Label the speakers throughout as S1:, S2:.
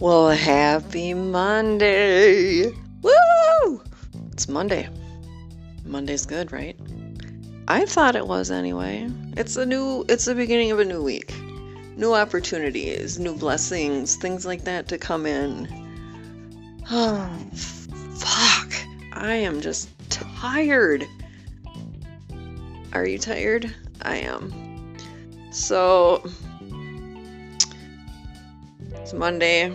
S1: Well, happy Monday! Woo! It's Monday. Monday's good, right? I thought it was anyway. It's a new it's the beginning of a new week. New opportunities, new blessings, things like that to come in. Oh, fuck. I am just tired. Are you tired? I am. So it's Monday,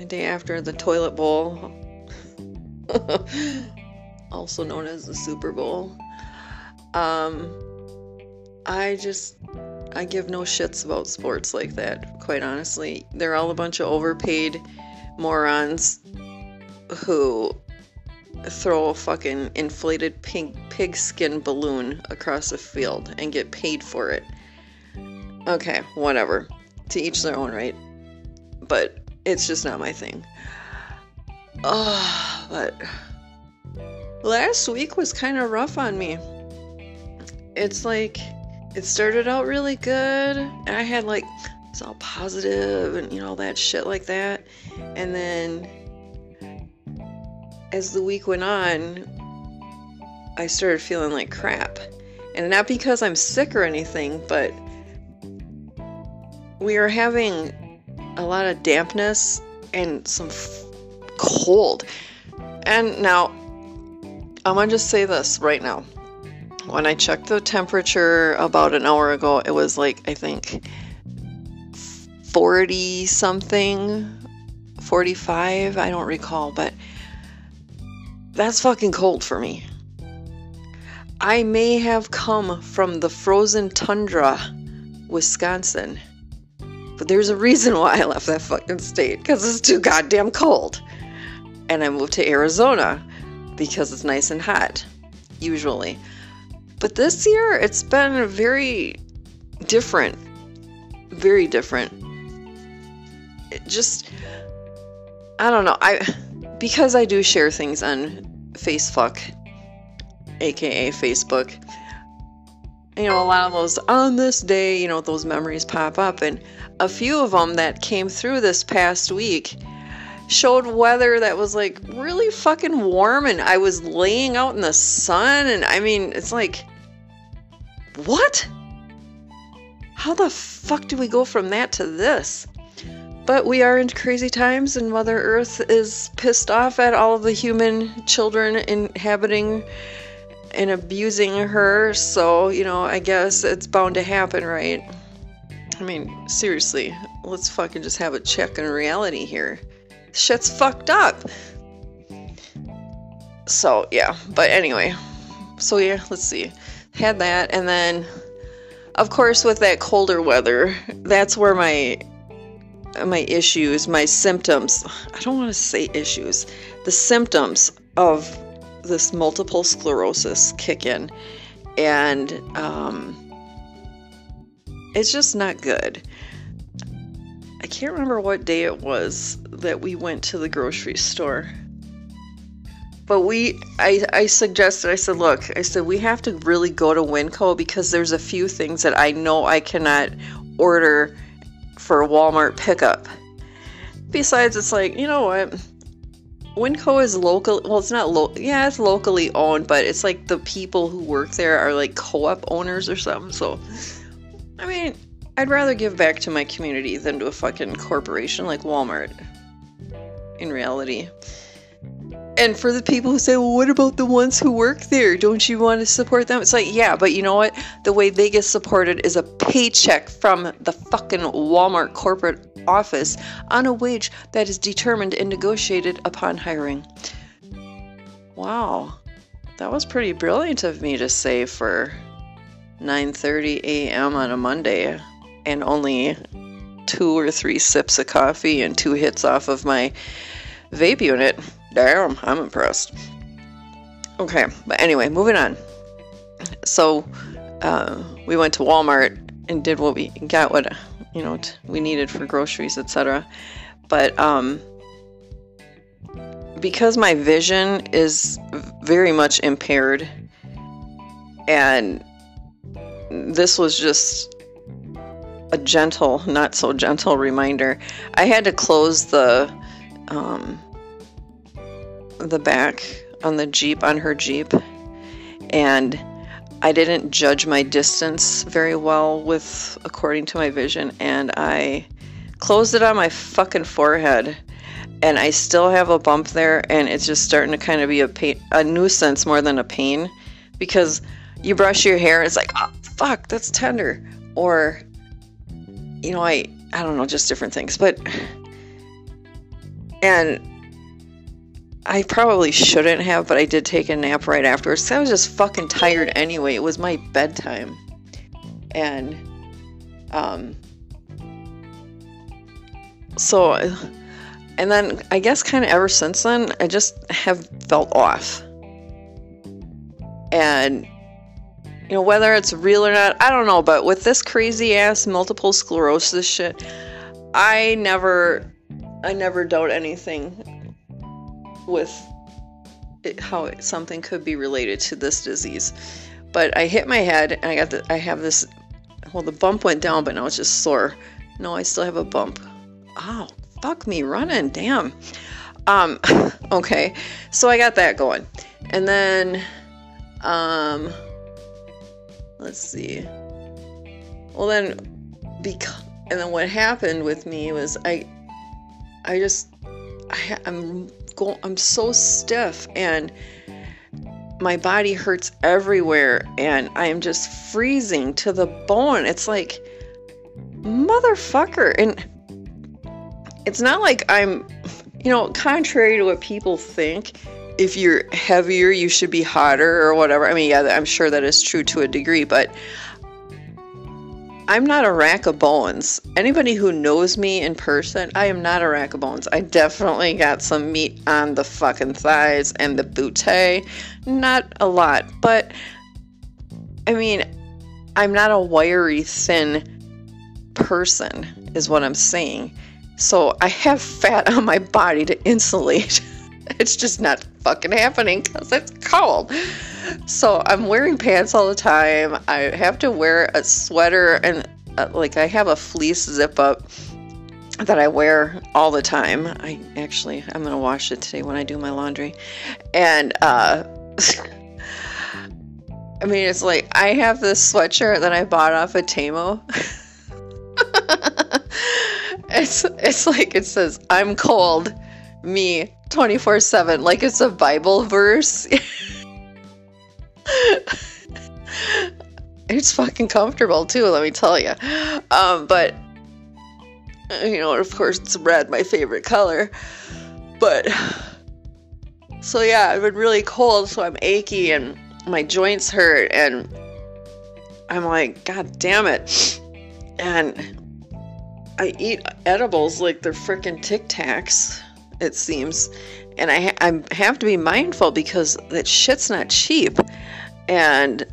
S1: the day after the toilet bowl, also known as the Super Bowl. Um, I just I give no shits about sports like that. Quite honestly, they're all a bunch of overpaid morons who throw a fucking inflated pink pigskin balloon across a field and get paid for it. Okay, whatever. To each their own, right? but it's just not my thing. Oh, but last week was kind of rough on me. It's like it started out really good, and I had like it's all positive and you know all that shit like that, and then as the week went on, I started feeling like crap, and not because I'm sick or anything, but we are having a lot of dampness and some f- cold. And now, I'm gonna just say this right now. When I checked the temperature about an hour ago, it was like, I think, 40 something, 45, I don't recall, but that's fucking cold for me. I may have come from the frozen tundra, Wisconsin but there's a reason why I left that fucking state because it's too goddamn cold. And I moved to Arizona because it's nice and hot, usually. But this year, it's been very different. Very different. It just, I don't know. I because I do share things on Facebook, aka Facebook you know, a lot of those on this day, you know, those memories pop up. And a few of them that came through this past week showed weather that was like really fucking warm. And I was laying out in the sun. And I mean, it's like, what? How the fuck do we go from that to this? But we are in crazy times, and Mother Earth is pissed off at all of the human children inhabiting and abusing her, so, you know, I guess it's bound to happen, right? I mean, seriously, let's fucking just have a check in reality here. Shit's fucked up. So, yeah, but anyway, so yeah, let's see. Had that, and then, of course, with that colder weather, that's where my my issues, my symptoms, I don't want to say issues, the symptoms of this multiple sclerosis kick in, and um, it's just not good. I can't remember what day it was that we went to the grocery store. But we, I, I suggested, I said, look, I said, we have to really go to Winco because there's a few things that I know I cannot order for Walmart pickup. Besides, it's like, you know what? Winco is local. Well, it's not local. Yeah, it's locally owned, but it's like the people who work there are like co-op owners or something. So, I mean, I'd rather give back to my community than to a fucking corporation like Walmart. In reality. And for the people who say, well, what about the ones who work there? Don't you want to support them? It's like, yeah, but you know what? The way they get supported is a paycheck from the fucking Walmart corporate office on a wage that is determined and negotiated upon hiring. Wow. That was pretty brilliant of me to say for 9:30 a.m. on a Monday and only two or three sips of coffee and two hits off of my vape unit. Damn, I'm impressed. Okay, but anyway, moving on. So, uh, we went to Walmart and did what we got what you know t- we needed for groceries, etc. But um, because my vision is very much impaired, and this was just a gentle, not so gentle reminder. I had to close the um, the back on the Jeep on her Jeep and I didn't judge my distance very well with according to my vision and I closed it on my fucking forehead and I still have a bump there and it's just starting to kind of be a pain a nuisance more than a pain because you brush your hair it's like oh, fuck that's tender or you know I I don't know just different things but and I probably shouldn't have, but I did take a nap right afterwards. I was just fucking tired anyway. It was my bedtime. And um so and then I guess kind of ever since then I just have felt off. And you know whether it's real or not, I don't know, but with this crazy ass multiple sclerosis shit, I never I never doubt anything with it, how it, something could be related to this disease. But I hit my head and I got the, I have this, well, the bump went down, but now it's just sore. No, I still have a bump. Oh, fuck me running, damn. Um, okay, so I got that going. And then, um, let's see. Well, then, because, and then what happened with me was I, I just, I, I'm go I'm so stiff and my body hurts everywhere and I am just freezing to the bone. It's like motherfucker and it's not like I'm you know, contrary to what people think, if you're heavier, you should be hotter or whatever. I mean, yeah, I'm sure that is true to a degree, but I'm not a rack of bones. Anybody who knows me in person, I am not a rack of bones. I definitely got some meat on the fucking thighs and the bootay. Not a lot, but I mean, I'm not a wiry, thin person, is what I'm saying. So I have fat on my body to insulate. it's just not fucking happening because it's cold. So I'm wearing pants all the time. I have to wear a sweater and uh, like I have a fleece zip up that I wear all the time. I actually I'm gonna wash it today when I do my laundry, and uh, I mean it's like I have this sweatshirt that I bought off of Temu. it's it's like it says I'm cold, me 24 7 like it's a Bible verse. it's fucking comfortable too, let me tell you. Um, but you know, of course, it's red, my favorite color. But so yeah, I've been really cold, so I'm achy and my joints hurt, and I'm like, God damn it. And I eat edibles like they're freaking Tic Tacs, it seems. And I, I have to be mindful because that shit's not cheap. And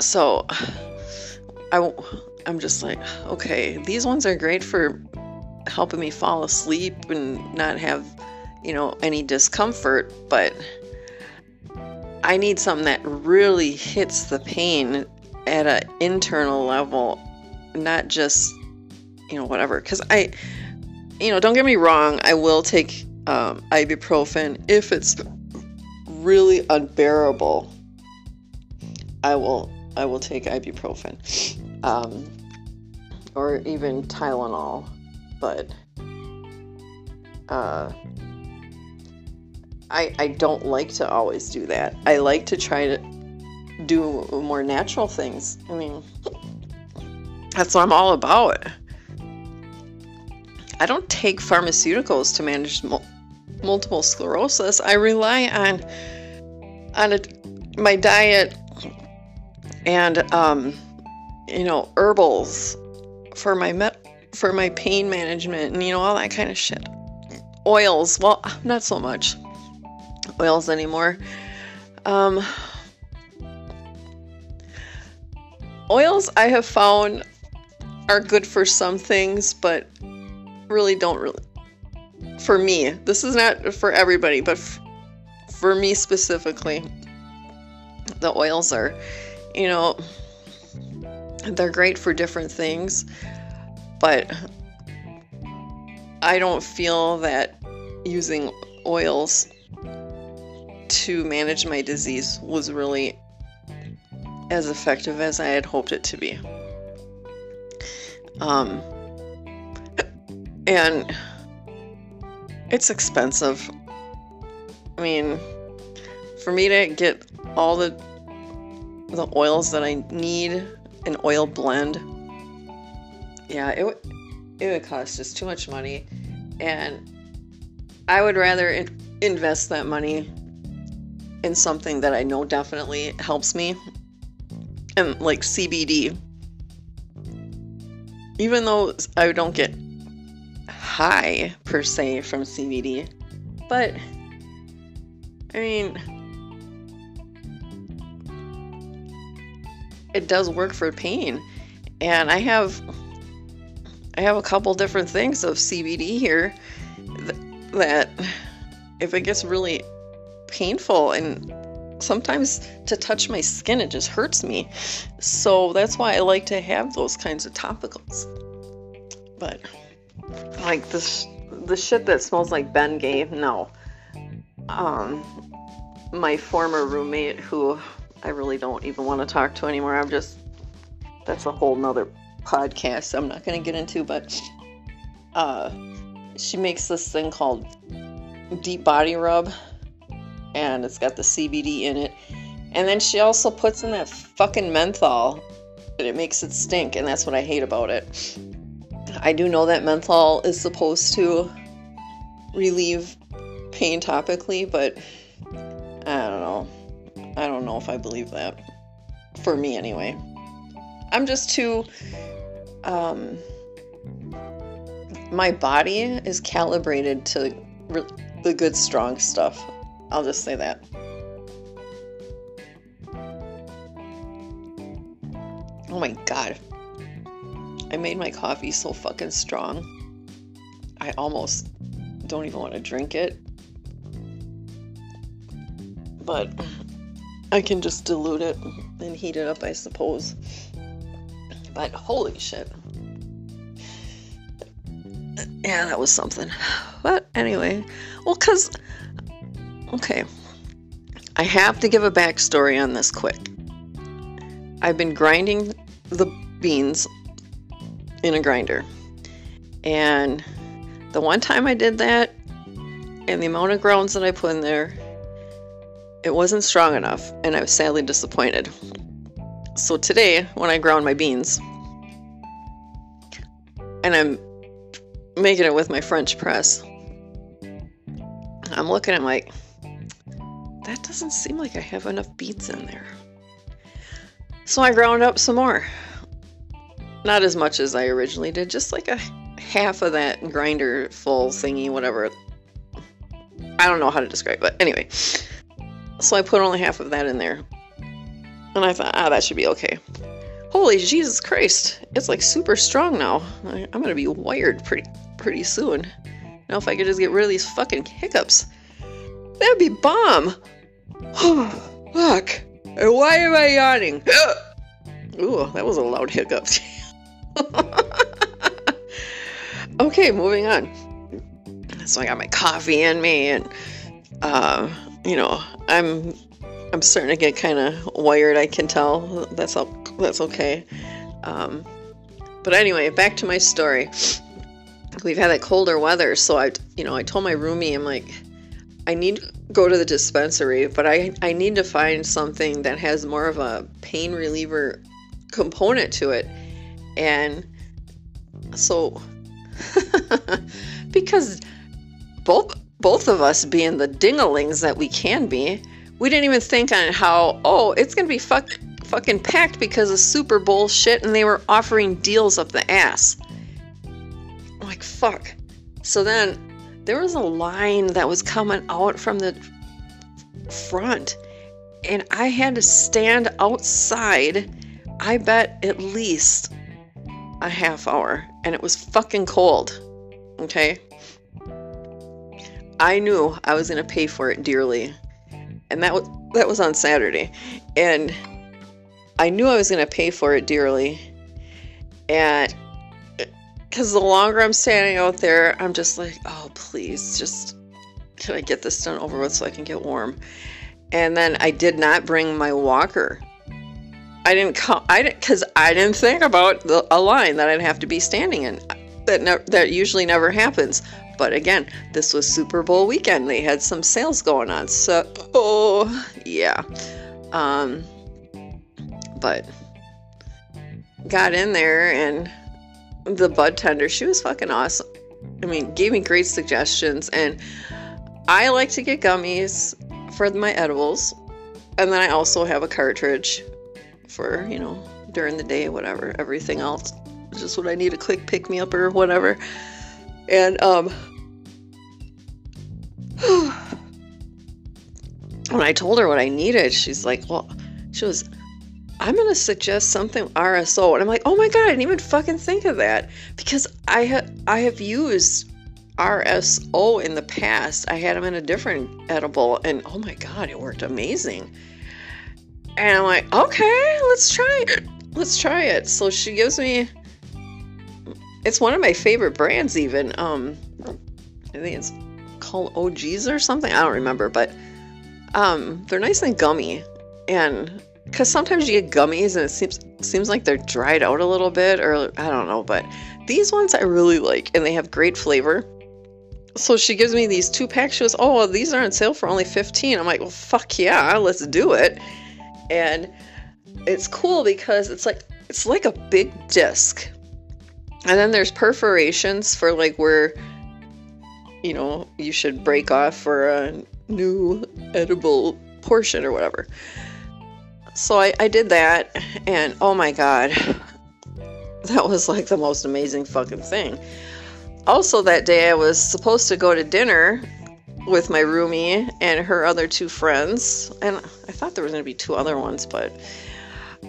S1: so I, I'm just like, okay, these ones are great for helping me fall asleep and not have, you know, any discomfort, but I need something that really hits the pain at an internal level, not just, you know, whatever. Because I, you know, don't get me wrong, I will take um, ibuprofen if it's really unbearable. I will I will take ibuprofen um, or even Tylenol, but uh, I I don't like to always do that. I like to try to do more natural things. I mean, that's what I'm all about. I don't take pharmaceuticals to manage mul- multiple sclerosis. I rely on on a, my diet and um, you know herbals for my for my pain management and you know all that kind of shit. Oils, well, not so much oils anymore. Um, oils I have found are good for some things, but really don't really. For me, this is not for everybody, but f- for me specifically, the oils are you know, they're great for different things, but I don't feel that using oils to manage my disease was really as effective as I had hoped it to be. Um, and it's expensive. I mean, for me to get all the the oils that I need, an oil blend, yeah, it would it would cost just too much money, and I would rather invest that money in something that I know definitely helps me, and like CBD. Even though I don't get high per se from CBD, but I mean, it does work for pain. And I have I have a couple different things of CBD here th- that if it gets really painful and sometimes to touch my skin it just hurts me. So that's why I like to have those kinds of topicals. But like this the shit that smells like Ben Bengay, no. Um my former roommate who I really don't even want to talk to anymore. I'm just that's a whole nother podcast I'm not gonna get into, but uh she makes this thing called deep body rub and it's got the CBD in it. And then she also puts in that fucking menthol and it makes it stink, and that's what I hate about it. I do know that menthol is supposed to relieve pain topically, but I don't know. I don't know if I believe that. For me, anyway. I'm just too. Um, my body is calibrated to re- the good, strong stuff. I'll just say that. Oh my god. I made my coffee so fucking strong. I almost don't even want to drink it. But I can just dilute it and heat it up, I suppose. But holy shit. Yeah, that was something. But anyway, well, because, okay, I have to give a backstory on this quick. I've been grinding the beans in a grinder. And the one time I did that, and the amount of grounds that I put in there, it wasn't strong enough, and I was sadly disappointed. So today, when I ground my beans, and I'm making it with my French press, I'm looking at like, that doesn't seem like I have enough beets in there. So I ground up some more. Not as much as I originally did, just like a half of that grinder full thingy, whatever. I don't know how to describe it, but anyway. So I put only half of that in there. And I thought, ah, that should be okay. Holy Jesus Christ. It's like super strong now. I'm gonna be wired pretty pretty soon. Now if I could just get rid of these fucking hiccups. That'd be bomb. Fuck. And why am I yawning? Ooh, that was a loud hiccup. okay, moving on. So I got my coffee in me, and uh, you know, I'm I'm starting to get kind of wired. I can tell. That's all. That's okay. Um, but anyway, back to my story. We've had that colder weather, so I, you know, I told my roomie, I'm like, I need to go to the dispensary, but I I need to find something that has more of a pain reliever component to it, and so because both both of us being the dinglings that we can be, we didn't even think on how oh it's gonna be fuck fucking packed because of Super Bowl shit, and they were offering deals up the ass. I'm like fuck. So then there was a line that was coming out from the front, and I had to stand outside. I bet at least a half hour, and it was fucking cold. Okay. I knew I was going to pay for it dearly. And that was that was on Saturday. And I knew I was going to pay for it dearly. And because the longer I'm standing out there, I'm just like, oh, please, just can I get this done over with so I can get warm? And then I did not bring my walker. I didn't come. I didn't because I didn't think about the, a line that I'd have to be standing in. That ne- that usually never happens. But again, this was Super Bowl weekend. They had some sales going on. So, oh yeah. Um, but got in there and the bud tender, she was fucking awesome. I mean, gave me great suggestions and I like to get gummies for my edibles. And then I also have a cartridge for, you know, during the day, whatever, everything else. Just when I need a quick pick me up or whatever. And um when I told her what I needed, she's like, Well, she was I'm gonna suggest something RSO. And I'm like, oh my god, I didn't even fucking think of that. Because I have I have used RSO in the past. I had them in a different edible, and oh my god, it worked amazing. And I'm like, okay, let's try it. Let's try it. So she gives me. It's one of my favorite brands, even. Um, I think it's called OGs or something. I don't remember, but um, they're nice and gummy, and because sometimes you get gummies and it seems seems like they're dried out a little bit, or I don't know, but these ones I really like, and they have great flavor so she gives me these two packs. She goes, "Oh, these are on sale for only 15." I'm like, "Well, fuck yeah, let's do it." And it's cool because it's like it's like a big disc. And then there's perforations for like where you know, you should break off for a new edible portion or whatever. So I, I did that and oh my god. That was like the most amazing fucking thing also that day I was supposed to go to dinner with my roomie and her other two friends. And I thought there was going to be two other ones, but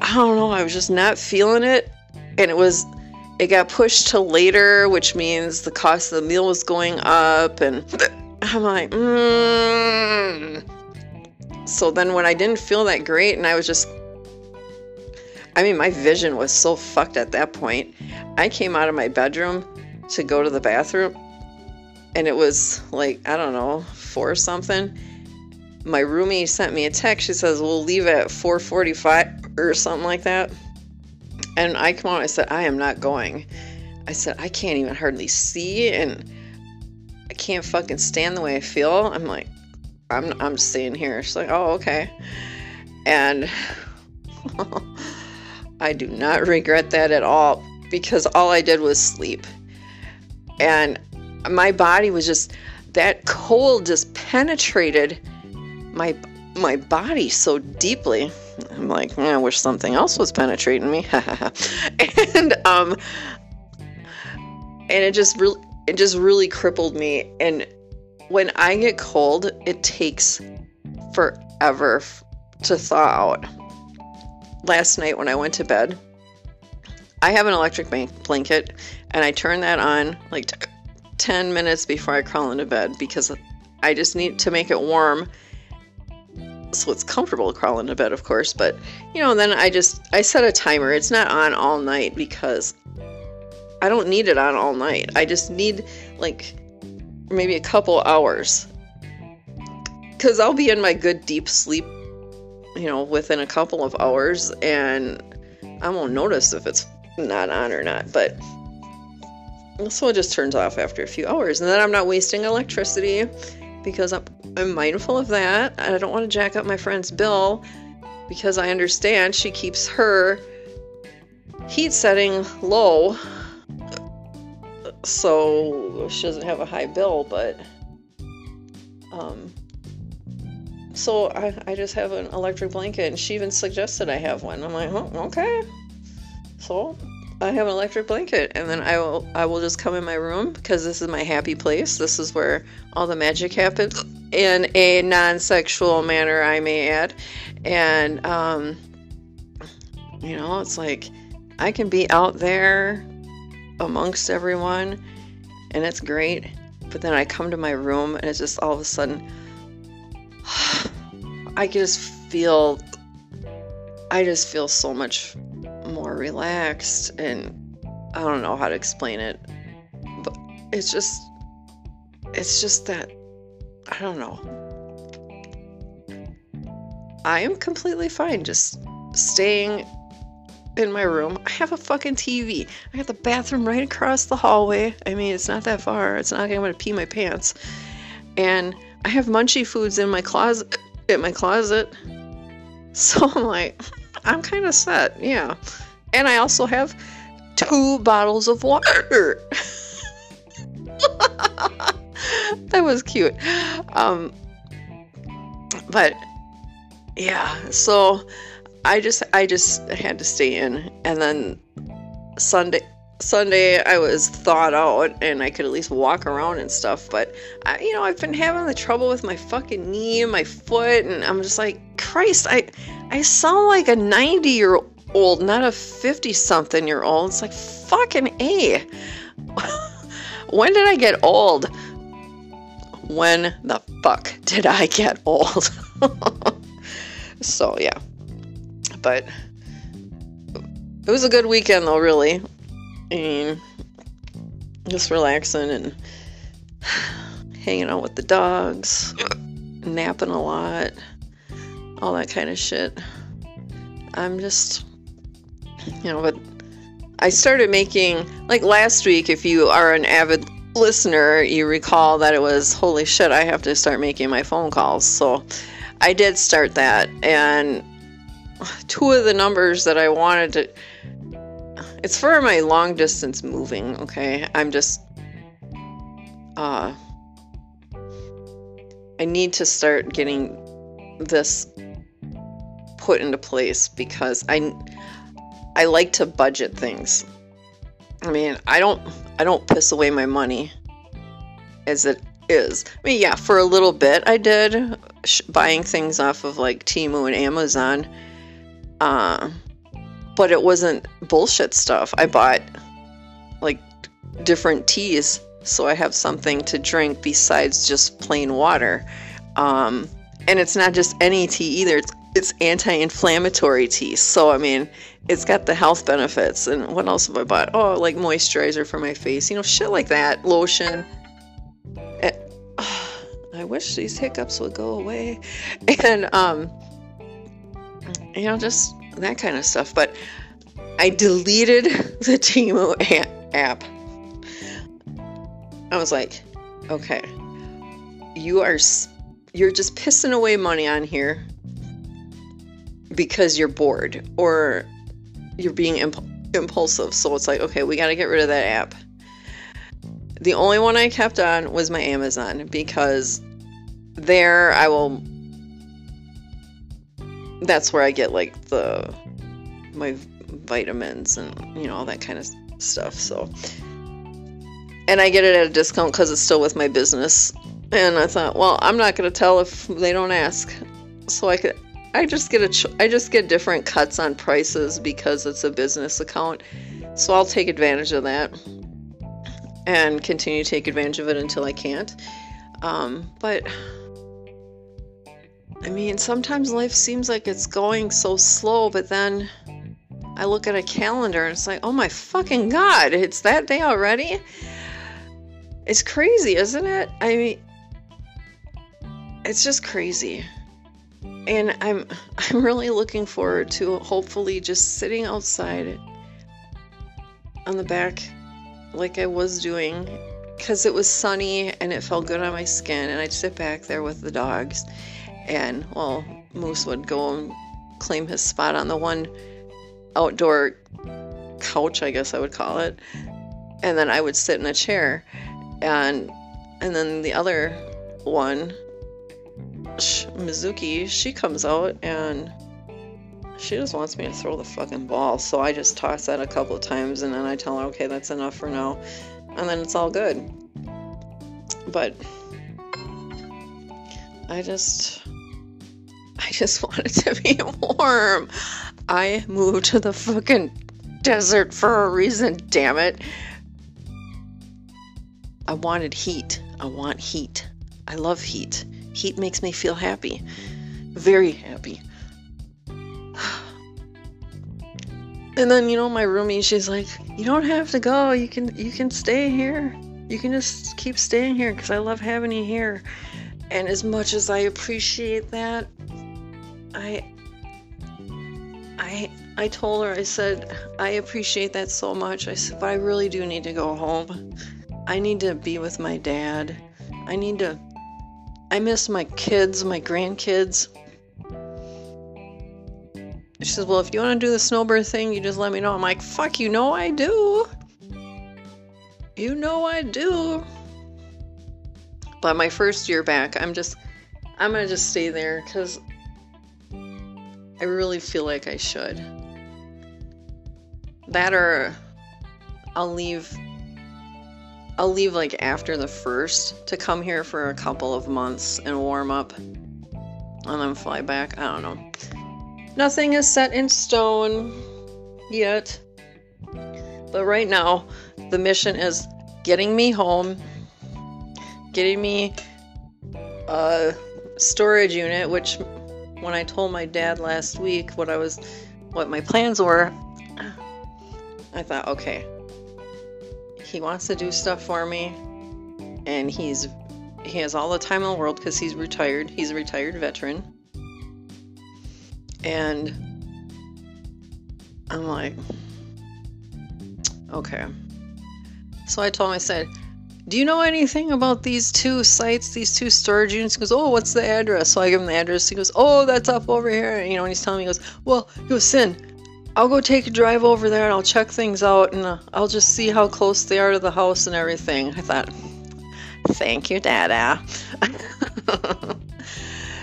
S1: I don't know. I was just not feeling it. And it was, it got pushed to later, which means the cost of the meal was going up. And I'm like, mm. So then when I didn't feel that great and I was just, I mean, my vision was so fucked at that point. I came out of my bedroom to go to the bathroom and it was like I don't know four something. My roomie sent me a text. She says we'll leave at 4:45 or something like that. And I come on. I said I am not going. I said I can't even hardly see and I can't fucking stand the way I feel. I'm like I'm I'm staying here. She's like oh okay. And I do not regret that at all because all I did was sleep and my body was just that cold just penetrated my my body so deeply. I'm like, I wish something else was penetrating me. and um and it just really it just really crippled me and when I get cold, it takes forever to thaw out. Last night when I went to bed, I have an electric blanket and I turn that on like 10 minutes before I crawl into bed because I just need to make it warm so it's comfortable to crawl into bed, of course. But you know, then I just I set a timer. It's not on all night because I don't need it on all night. I just need like maybe a couple hours because I'll be in my good deep sleep, you know, within a couple of hours, and I won't notice if it's not on or not, but so it just turns off after a few hours. And then I'm not wasting electricity because I'm, I'm mindful of that. I don't want to jack up my friend's bill because I understand she keeps her heat setting low so she doesn't have a high bill, but um so I, I just have an electric blanket and she even suggested I have one. I'm like, oh, okay. So I have an electric blanket, and then I will I will just come in my room because this is my happy place. This is where all the magic happens in a non-sexual manner, I may add. And um, you know, it's like I can be out there amongst everyone, and it's great. But then I come to my room, and it's just all of a sudden, I just feel, I just feel so much more relaxed and I don't know how to explain it, but it's just it's just that I don't know. I am completely fine just staying in my room. I have a fucking TV. I got the bathroom right across the hallway. I mean, it's not that far. It's not like I'm gonna pee my pants. And I have munchy foods in my closet in my closet. So I'm like, I'm kind of set, yeah. And I also have two bottles of water. that was cute. Um, but yeah, so I just I just had to stay in, and then Sunday Sunday I was thawed out and I could at least walk around and stuff. But I, you know I've been having the trouble with my fucking knee and my foot, and I'm just like Christ, I I sound like a 90 year old, not a 50 something year old. It's like fucking a. when did I get old? When the fuck did I get old? so yeah but it was a good weekend though, really. Mean, just relaxing and hanging out with the dogs, napping a lot, all that kind of shit. I'm just, you know, but I started making, like last week, if you are an avid listener, you recall that it was, holy shit, I have to start making my phone calls. So I did start that. And two of the numbers that I wanted to. It's for my long distance moving, okay? I'm just. Uh. I need to start getting this put into place because I. I like to budget things. I mean, I don't I don't piss away my money as it is. I mean, yeah, for a little bit I did sh- buying things off of like Temu and Amazon uh, but it wasn't bullshit stuff. I bought like different teas so I have something to drink besides just plain water. Um, and it's not just any tea either. It's it's anti-inflammatory tea. So I mean, it's got the health benefits. And what else have I bought? Oh, like moisturizer for my face. You know, shit like that. Lotion. Oh, I wish these hiccups would go away. And um, you know, just that kind of stuff. But I deleted the Temu app. I was like, okay, you are you're just pissing away money on here because you're bored or you're being imp- impulsive. So it's like, okay, we got to get rid of that app. The only one I kept on was my Amazon because there I will that's where I get like the my vitamins and you know all that kind of stuff. So, and I get it at a discount because it's still with my business. And I thought, well, I'm not to tell if they don't ask. So I could, I just get a, I just get different cuts on prices because it's a business account. So I'll take advantage of that and continue to take advantage of it until I can't. Um, but I mean, sometimes life seems like it's going so slow, but then I look at a calendar and it's like, oh my fucking god, it's that day already? It's crazy, isn't it? I mean, it's just crazy. And I'm I'm really looking forward to hopefully just sitting outside on the back like I was doing because it was sunny and it felt good on my skin and I'd sit back there with the dogs and well, Moose would go and claim his spot on the one outdoor couch, I guess I would call it, and then I would sit in a chair, and and then the other one, Mizuki, she comes out and she just wants me to throw the fucking ball. So I just toss that a couple of times and then I tell her, okay, that's enough for now. And then it's all good. But I just I just wanted to be warm. I moved to the fucking desert for a reason, damn it. I wanted heat. I want heat. I love heat. Heat makes me feel happy. Very happy. And then you know my roomie, she's like, "You don't have to go. You can you can stay here. You can just keep staying here because I love having you here." And as much as I appreciate that, I I I told her I said I appreciate that so much. I said, but I really do need to go home. I need to be with my dad. I need to I miss my kids, my grandkids. She says, Well, if you want to do the snowbird thing, you just let me know. I'm like, Fuck, you know I do. You know I do. But my first year back, I'm just, I'm going to just stay there because I really feel like I should. That or I'll leave. I'll leave like after the first to come here for a couple of months and warm up and then fly back. I don't know. Nothing is set in stone yet. But right now, the mission is getting me home, getting me a storage unit, which when I told my dad last week what I was what my plans were, I thought, okay. He wants to do stuff for me and he's he has all the time in the world because he's retired. He's a retired veteran. And I'm like, okay. So I told him, I said, do you know anything about these two sites, these two storage units? He goes, oh, what's the address? So I give him the address. He goes, oh, that's up over here. And, you know, and he's telling me, he goes, well, he goes, Sin, I'll go take a drive over there and I'll check things out and uh, I'll just see how close they are to the house and everything. I thought, thank you, Dada.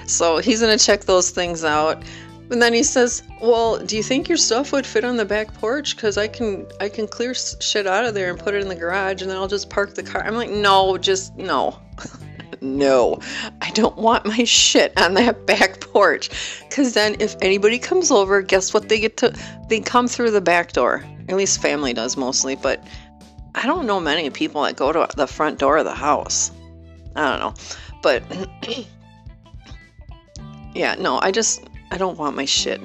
S1: so he's going to check those things out. And then he says, "Well, do you think your stuff would fit on the back porch? Because I can I can clear shit out of there and put it in the garage, and then I'll just park the car." I'm like, "No, just no, no. I don't want my shit on that back porch. Because then, if anybody comes over, guess what? They get to they come through the back door. At least family does mostly, but I don't know many people that go to the front door of the house. I don't know, but." yeah, no, I just I don't want my shit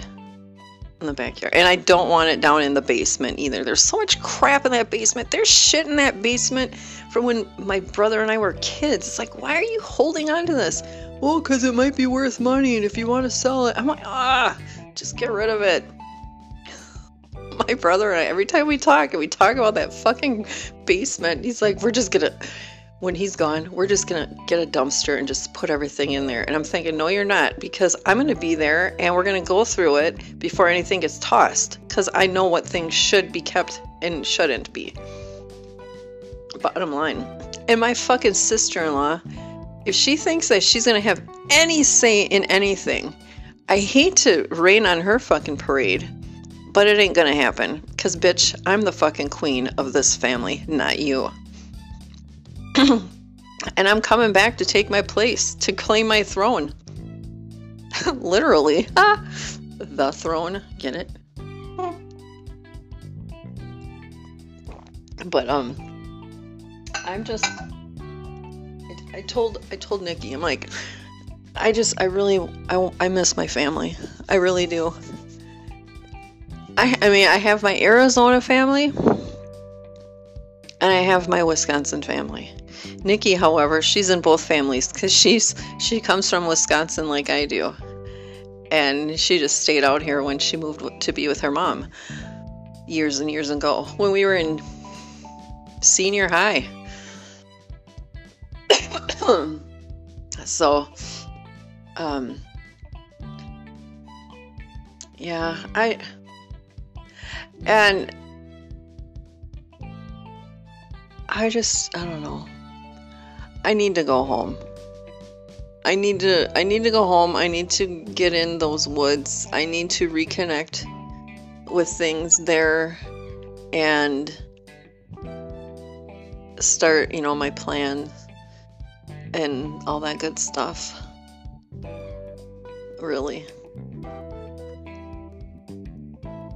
S1: in the backyard. And I don't want it down in the basement either. There's so much crap in that basement. There's shit in that basement from when my brother and I were kids. It's like, why are you holding on to this? Well, because it might be worth money, and if you want to sell it, I'm like, ah, just get rid of it. my brother and I, every time we talk, and we talk about that fucking basement, he's like, we're just gonna when he's gone, we're just going to get a dumpster and just put everything in there. And I'm thinking, no, you're not, because I'm going to be there and we're going to go through it before anything gets tossed, because I know what things should be kept and shouldn't be. Bottom line. And my fucking sister in law, if she thinks that she's going to have any say in anything, I hate to rain on her fucking parade, but it ain't going to happen, because bitch, I'm the fucking queen of this family, not you. and I'm coming back to take my place, to claim my throne. Literally. Ah, the throne. Get it? But um I'm just I, told I told Nikki, I'm like I just I really I, I miss my family. I really do. I I mean, I have my Arizona family and I have my Wisconsin family. Nikki, however, she's in both families because she's she comes from Wisconsin like I do, and she just stayed out here when she moved to be with her mom years and years ago when we were in senior high. so, um, yeah, I and I just I don't know. I need to go home. I need to I need to go home. I need to get in those woods. I need to reconnect with things there and start, you know, my plan and all that good stuff. Really.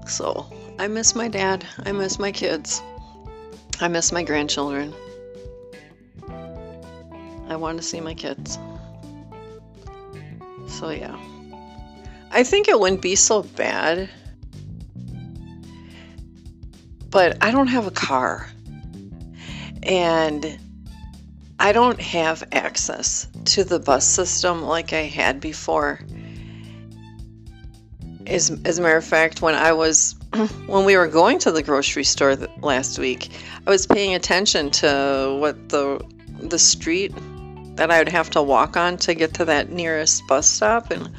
S1: So, I miss my dad. I miss my kids. I miss my grandchildren. I want to see my kids. So, yeah. I think it wouldn't be so bad but I don't have a car. And I don't have access to the bus system like I had before. As, as a matter of fact, when I was when we were going to the grocery store last week, I was paying attention to what the the street that I would have to walk on to get to that nearest bus stop and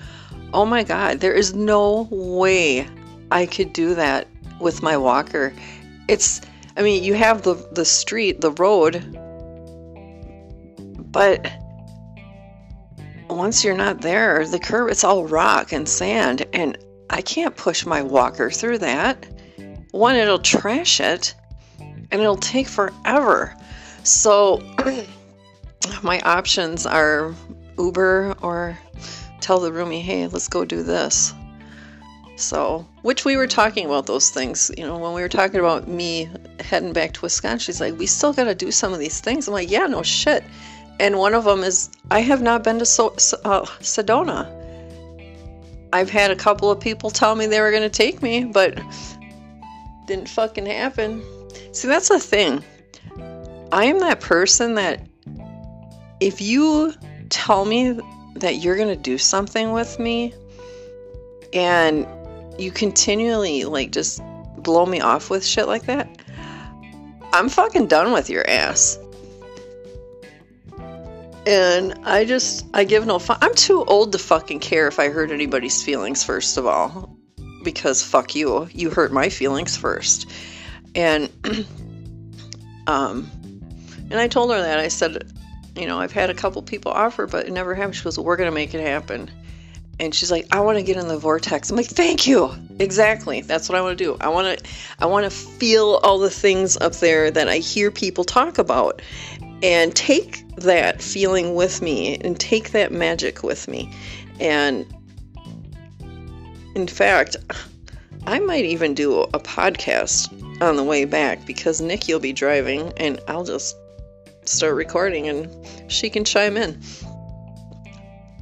S1: oh my god, there is no way I could do that with my walker. It's I mean, you have the the street, the road, but once you're not there, the curb it's all rock and sand and I can't push my walker through that. One, it'll trash it and it'll take forever. So my options are Uber or tell the roomie, hey, let's go do this. So, which we were talking about those things, you know, when we were talking about me heading back to Wisconsin, she's like, we still got to do some of these things. I'm like, yeah, no shit. And one of them is, I have not been to so- uh, Sedona. I've had a couple of people tell me they were going to take me, but didn't fucking happen. See, that's the thing. I am that person that if you tell me that you're going to do something with me and you continually like just blow me off with shit like that, I'm fucking done with your ass. And I just, I give no fuck. I'm too old to fucking care if I hurt anybody's feelings, first of all. Because fuck you. You hurt my feelings first. And, um, and I told her that. I said, you know, I've had a couple people offer, but it never happened. She goes, well, we're going to make it happen. And she's like, I want to get in the vortex. I'm like, thank you. Exactly. That's what I want to do. I want to, I want to feel all the things up there that I hear people talk about and take that feeling with me and take that magic with me. And in fact, I might even do a podcast on the way back because Nikki will be driving and I'll just start recording and she can chime in.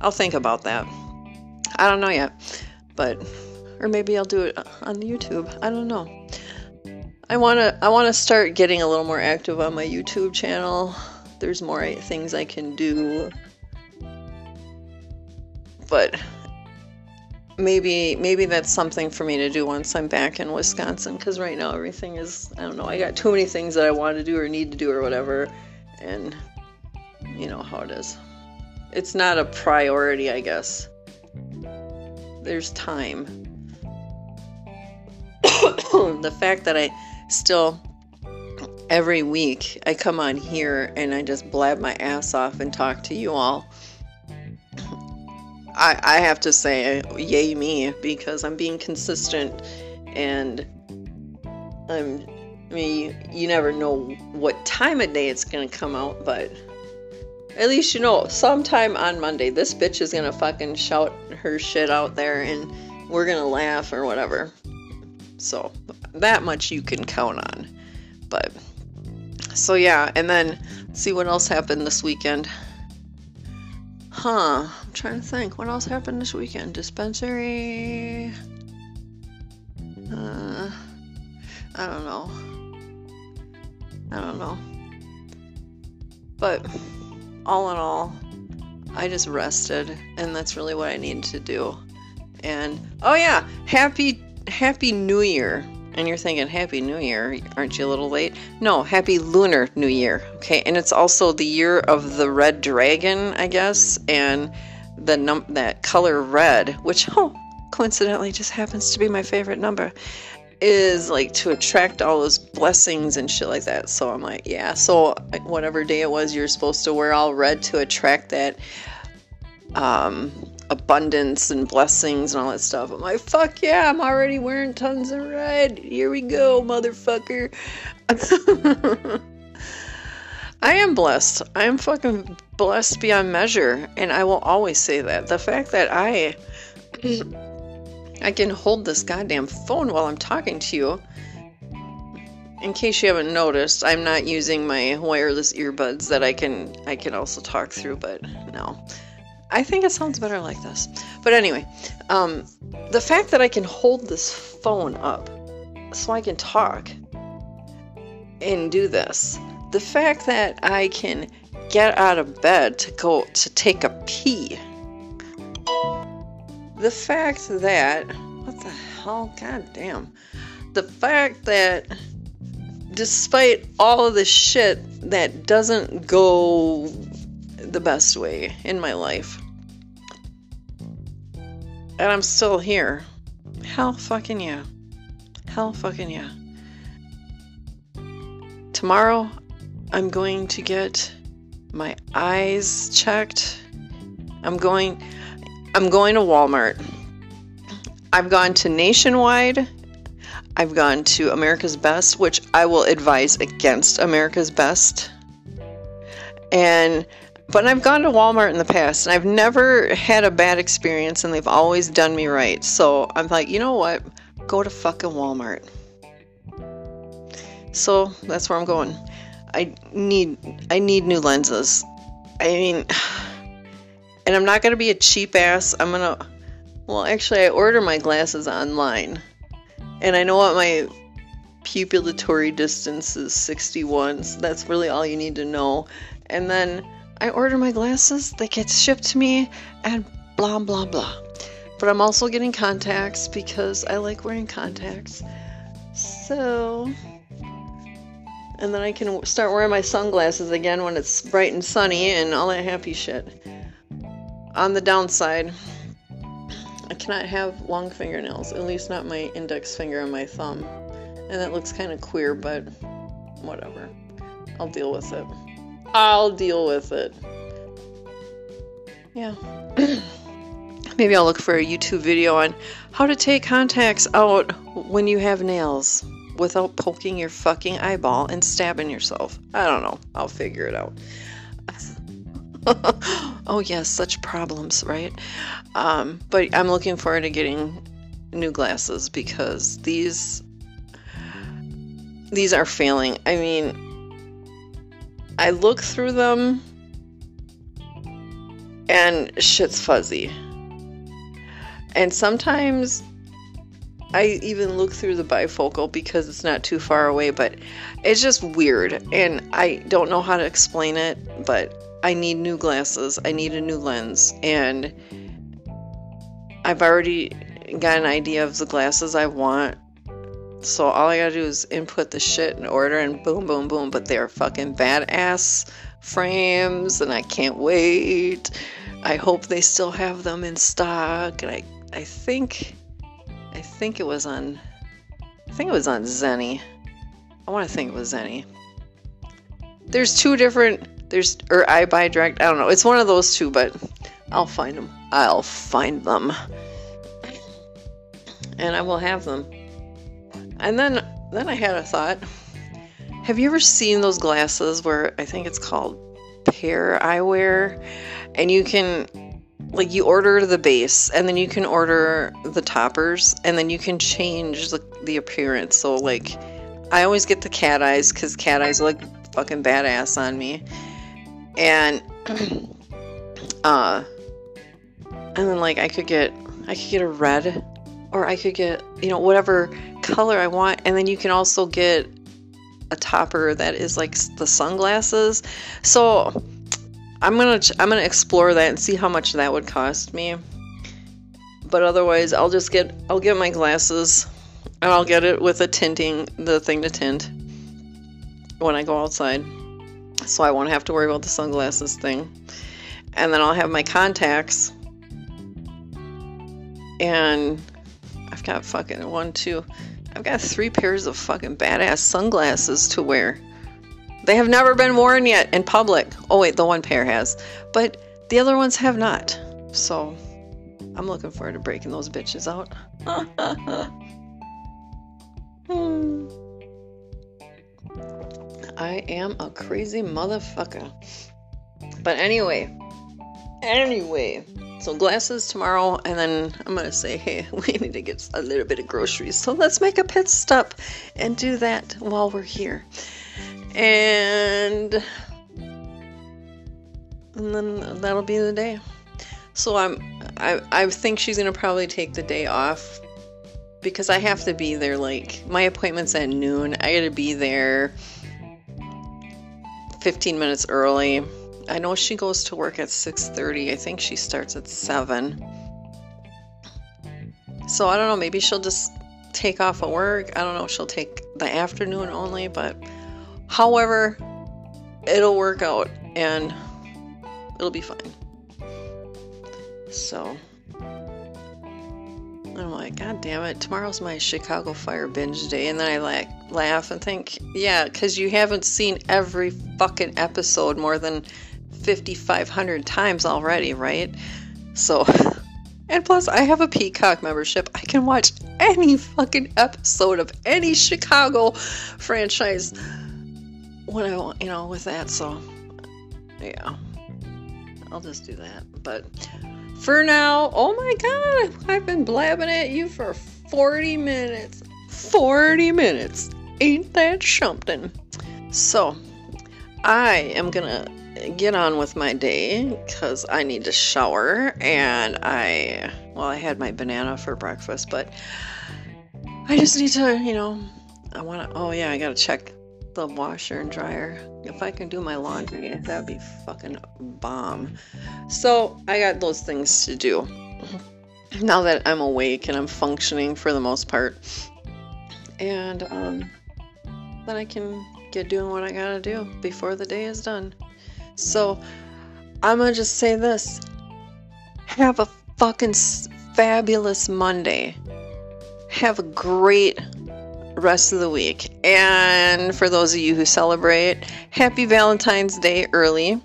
S1: I'll think about that. I don't know yet, but or maybe I'll do it on YouTube. I don't know. I want to I want to start getting a little more active on my YouTube channel. There's more things I can do. But maybe maybe that's something for me to do once I'm back in Wisconsin cuz right now everything is I don't know, I got too many things that I want to do or need to do or whatever and you know how it is. It's not a priority, I guess. There's time. the fact that I still every week I come on here and I just blab my ass off and talk to you all. I, I have to say, yay me, because I'm being consistent and I'm I mean, you, you never know what time of day it's going to come out, but at least you know sometime on Monday this bitch is going to fucking shout her shit out there and we're going to laugh or whatever. So, that much you can count on. But so yeah, and then see what else happened this weekend. Huh, I'm trying to think. What else happened this weekend? Dispensary. Uh, I don't know. I don't know. But all in all, I just rested, and that's really what I needed to do. And oh yeah, happy happy New Year. And you're thinking, Happy New Year, aren't you a little late? No, Happy Lunar New Year. Okay, and it's also the year of the red dragon, I guess, and the num that color red, which oh, coincidentally just happens to be my favorite number is like to attract all those blessings and shit like that. So I'm like, yeah. So whatever day it was, you're supposed to wear all red to attract that um, abundance and blessings and all that stuff. I'm like, fuck yeah, I'm already wearing tons of red. Here we go, motherfucker. I am blessed. I am fucking blessed beyond measure. And I will always say that. The fact that I I can hold this goddamn phone while I'm talking to you. In case you haven't noticed, I'm not using my wireless earbuds that I can I can also talk through, but no. I think it sounds better like this. But anyway, um, the fact that I can hold this phone up so I can talk and do this. The fact that I can get out of bed to go to take a pee. The fact that what the hell, god damn. The fact that despite all of this shit that doesn't go the best way in my life. And I'm still here. Hell fucking yeah. Hell fucking yeah. Tomorrow, I'm going to get my eyes checked. I'm going I'm going to Walmart. I've gone to Nationwide. I've gone to America's Best, which I will advise against America's Best. And but I've gone to Walmart in the past and I've never had a bad experience and they've always done me right. So I'm like, you know what? Go to fucking Walmart. So that's where I'm going. I need I need new lenses. I mean and I'm not going to be a cheap ass. I'm going to well, actually I order my glasses online. And I know what my pupillatory distance is 61. So that's really all you need to know. And then I order my glasses, they get shipped to me, and blah blah blah. But I'm also getting contacts because I like wearing contacts. So. And then I can start wearing my sunglasses again when it's bright and sunny and all that happy shit. On the downside, I cannot have long fingernails, at least not my index finger and my thumb. And that looks kind of queer, but whatever. I'll deal with it. I'll deal with it. Yeah. Maybe I'll look for a YouTube video on how to take contacts out when you have nails without poking your fucking eyeball and stabbing yourself. I don't know. I'll figure it out. oh, yes, such problems, right? Um, but I'm looking forward to getting new glasses because these these are failing. I mean, I look through them and shit's fuzzy. And sometimes I even look through the bifocal because it's not too far away, but it's just weird. And I don't know how to explain it, but I need new glasses. I need a new lens. And I've already got an idea of the glasses I want so all I gotta do is input the shit in order and boom, boom, boom. But they're fucking badass frames and I can't wait. I hope they still have them in stock. And I, I think, I think it was on, I think it was on Zenni. I want to think it was Zenni. There's two different, there's, or EyeBuyDirect. I don't know. It's one of those two, but I'll find them. I'll find them. And I will have them. And then then I had a thought. Have you ever seen those glasses where I think it's called Pair Eyewear and you can like you order the base and then you can order the toppers and then you can change the, the appearance. So like I always get the cat eyes cuz cat eyes look fucking badass on me. And uh and then like I could get I could get a red or I could get, you know, whatever color I want. And then you can also get a topper that is like the sunglasses. So I'm gonna I'm gonna explore that and see how much that would cost me. But otherwise, I'll just get I'll get my glasses and I'll get it with a tinting the thing to tint when I go outside, so I won't have to worry about the sunglasses thing. And then I'll have my contacts and I've got fucking one, two. I've got three pairs of fucking badass sunglasses to wear. They have never been worn yet in public. Oh, wait, the one pair has. But the other ones have not. So I'm looking forward to breaking those bitches out. hmm. I am a crazy motherfucker. But anyway, anyway, so glasses tomorrow, and then I'm gonna say, hey, we need to get a little bit of groceries. So let's make a pit stop and do that while we're here. And and then that'll be the day. So I'm I I think she's gonna probably take the day off because I have to be there like my appointment's at noon. I gotta be there 15 minutes early. I know she goes to work at 6:30. I think she starts at 7. So I don't know, maybe she'll just take off of work. I don't know, she'll take the afternoon only, but however, it'll work out and it'll be fine. So I'm like, God damn it, tomorrow's my Chicago Fire binge day. And then I like laugh and think, yeah, because you haven't seen every fucking episode more than 5,500 times already, right? So, and plus, I have a Peacock membership. I can watch any fucking episode of any Chicago franchise when I want, you know, with that. So, yeah, I'll just do that. But for now, oh my god, I've been blabbing at you for 40 minutes. 40 minutes. Ain't that something? So, I am gonna get on with my day because I need to shower and I, well, I had my banana for breakfast, but I just need to, you know, I want to, oh yeah, I gotta check the washer and dryer. If I can do my laundry, that'd be fucking bomb. So I got those things to do. Now that I'm awake and I'm functioning for the most part. And um, then I can get doing what I gotta do before the day is done. So I'm gonna just say this have a fucking fabulous Monday. Have a great rest of the week. And for those of you who celebrate, happy Valentine's Day early.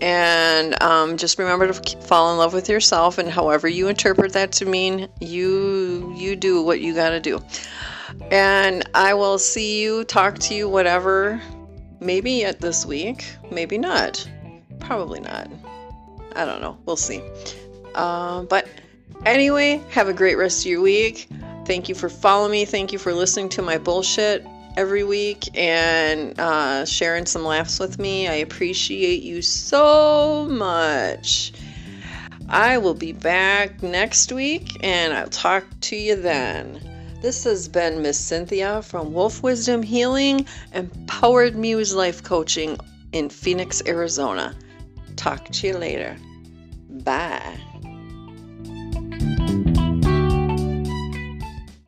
S1: And um, just remember to fall in love with yourself, and however you interpret that to mean, you you do what you got to do. And I will see you, talk to you, whatever. Maybe at this week, maybe not. Probably not. I don't know. We'll see. Uh, but anyway, have a great rest of your week. Thank you for following me. Thank you for listening to my bullshit every week and uh, sharing some laughs with me. I appreciate you so much. I will be back next week and I'll talk to you then. This has been Miss Cynthia from Wolf Wisdom Healing Empowered Muse Life Coaching in Phoenix, Arizona. Talk to you later. Bye.